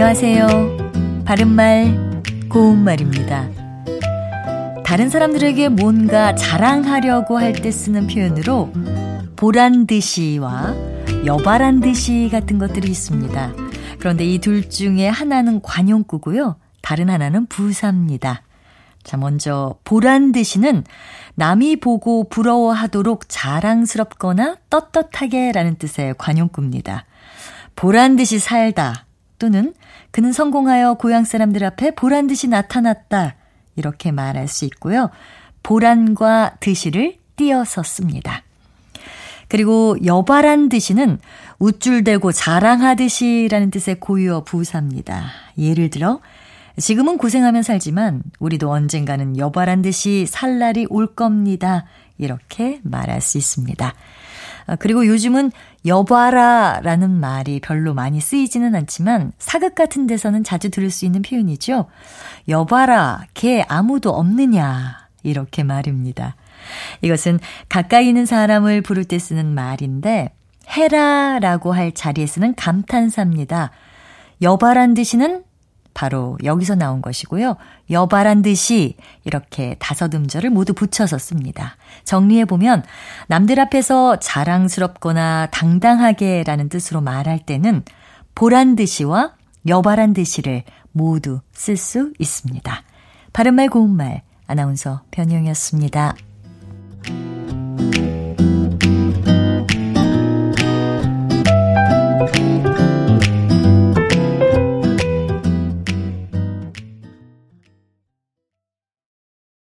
안녕하세요. 바른말, 고운말입니다. 다른 사람들에게 뭔가 자랑하려고 할 때 쓰는 표현으로 보란 듯이와 여바란 듯이 같은 것들이 있습니다. 그런데 이 둘 중에 하나는 관용구고요. 다른 하나는 부사입니다. 자, 먼저 보란 듯이는 남이 보고 부러워하도록 자랑스럽거나 떳떳하게라는 뜻의 관용구입니다. 보란 듯이 살다 또는 그는 성공하여 고향 사람들 앞에 보란 듯이 나타났다 이렇게 말할 수 있고요. 보란과 듯이를 띄어서 씁니다. 그리고 여바란 듯이는 우쭐대고 자랑하듯이라는 뜻의 고유어 부사입니다. 예를 들어 지금은 고생하면 살지만 우리도 언젠가는 여바란 듯이 살 날이 올 겁니다. 이렇게 말할 수 있습니다. 아, 그리고 요즘은 여봐라 라는 말이 별로 많이 쓰이지는 않지만 사극 같은 데서는 자주 들을 수 있는 표현이죠. 여봐라, 걔 아무도 없느냐. 이렇게 말입니다. 이것은 가까이 있는 사람을 부를 때 쓰는 말인데 해라 라고 할 자리에 쓰는 감탄사입니다. 여바란 듯이는 바로 여기서 나온 것이고요. 여바란 듯이 이렇게 다섯 음절을 모두 붙여서 씁니다. 정리해보면 남들 앞에서 자랑스럽거나 당당하게 라는 뜻으로 말할 때는 보란 듯이와 여바란 듯이를 모두 쓸 수 있습니다. 바른말 고운말 아나운서 변형이었습니다.